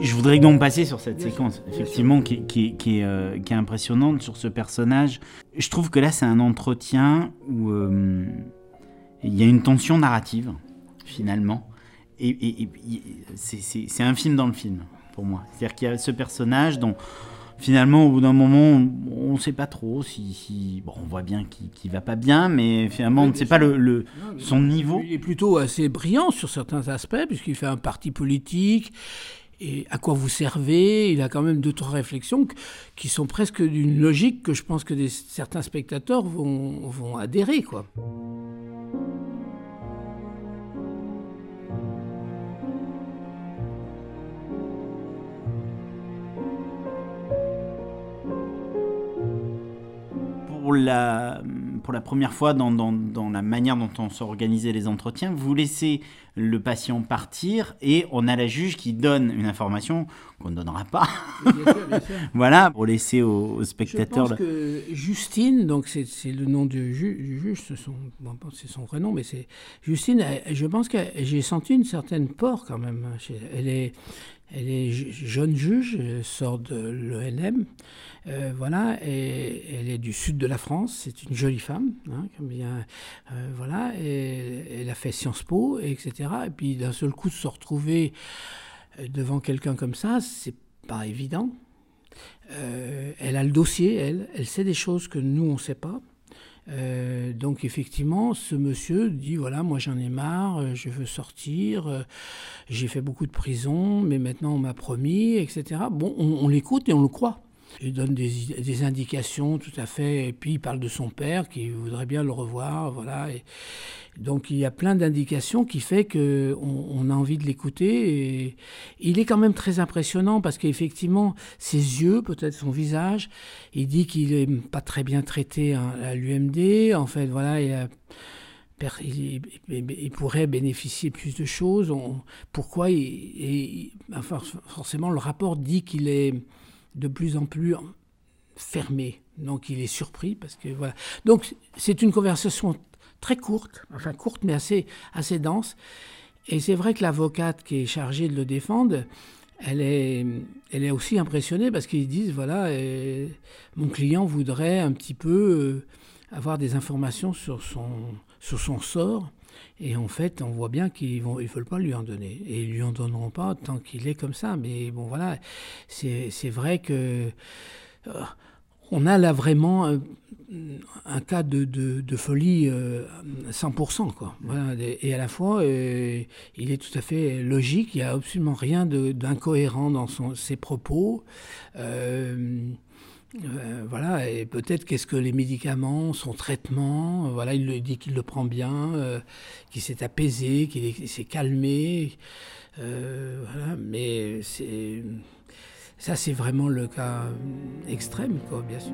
Je voudrais donc passer sur cette séquence, effectivement, qui, qui, qui, est, euh, qui, est, impressionnante sur ce personnage. Je trouve que là, c'est un entretien où euh, il y a une tension narrative, finalement. Et, et c'est un film dans le film, pour moi. C'est-à-dire qu'il y a ce personnage dont finalement, au bout d'un moment, on ne sait pas trop si, bon, on voit bien qu'il ne va pas bien, mais finalement, on ne sait pas le, son niveau. Il est plutôt assez brillant sur certains aspects, puisqu'il fait un parti politique. Et à quoi vous servez? Il a quand même deux trois réflexions qui sont presque d'une logique que je pense que certains spectateurs vont, vont adhérer, quoi. pour la, pour la première fois dans, dans, dans la manière dont on s'organisait les entretiens, vous laissez le patient partir et on a la juge qui donne une information qu'on ne donnera pas. voilà, pour laisser aux, spectateurs. Je pense que Justine, donc c'est le nom du, juge, c'est son, son vrai nom, mais c'est Justine, je pense que j'ai senti une certaine peur quand même. Elle est, elle est jeune juge, sort de l'ENM, euh, voilà, et elle est du sud de la France. C'est une jolie femme, hein, euh, voilà, et elle a fait Sciences Po, etc. Et puis d'un seul coup se retrouver euh, devant quelqu'un comme ça, c'est pas évident. elle a le dossier, elle, elle sait des choses que nous on sait pas. Euh, donc effectivement, ce monsieur dit voilà, moi j'en ai marre, euh, je veux sortir, euh, j'ai fait beaucoup de prison, mais maintenant on m'a promis, etc. Bon, on, on l'écoute et on le croit. Il donne des, des, indications tout à fait, et puis il parle de son père qui voudrait bien le revoir, voilà. Et, donc il y a plein d'indications qui fait que on, a envie de l'écouter. Et il est quand même très impressionnant parce qu'effectivement ses yeux, peut-être son visage, il dit qu'il est pas très bien traité à l'UMD. En fait, voilà, il, il, pourrait bénéficier plus de choses. pourquoi et, enfin, Forcément, le rapport dit qu'il est de plus en plus fermé. Donc il est surpris parce que voilà. Donc c'est une conversation très courte, enfin courte mais assez, assez dense. Et c'est vrai que l'avocate qui est chargée de le défendre, elle est, elle est aussi impressionnée parce qu'ils disent voilà, euh, mon client voudrait un petit peu euh, avoir des informations sur son, sur son sort. Et en fait, on voit bien qu'ils ne ils veulent pas lui en donner. Et ils lui en donneront pas tant qu'il est comme ça. Mais bon, voilà, c'est vrai que. Euh, on a là vraiment un cas de, de, folie 100%. Euh, quoi. et à la fois, euh, il est tout à fait logique, il n'y a absolument rien d'incohérent dans son, ses propos. Euh, voilà, et peut-être qu'est-ce que les médicaments, son traitement, voilà, il dit qu'il le prend bien, qu'il s'est apaisé, qu'il s'est calmé, voilà, mais ça, c'est vraiment le cas extrême, quoi, bien sûr.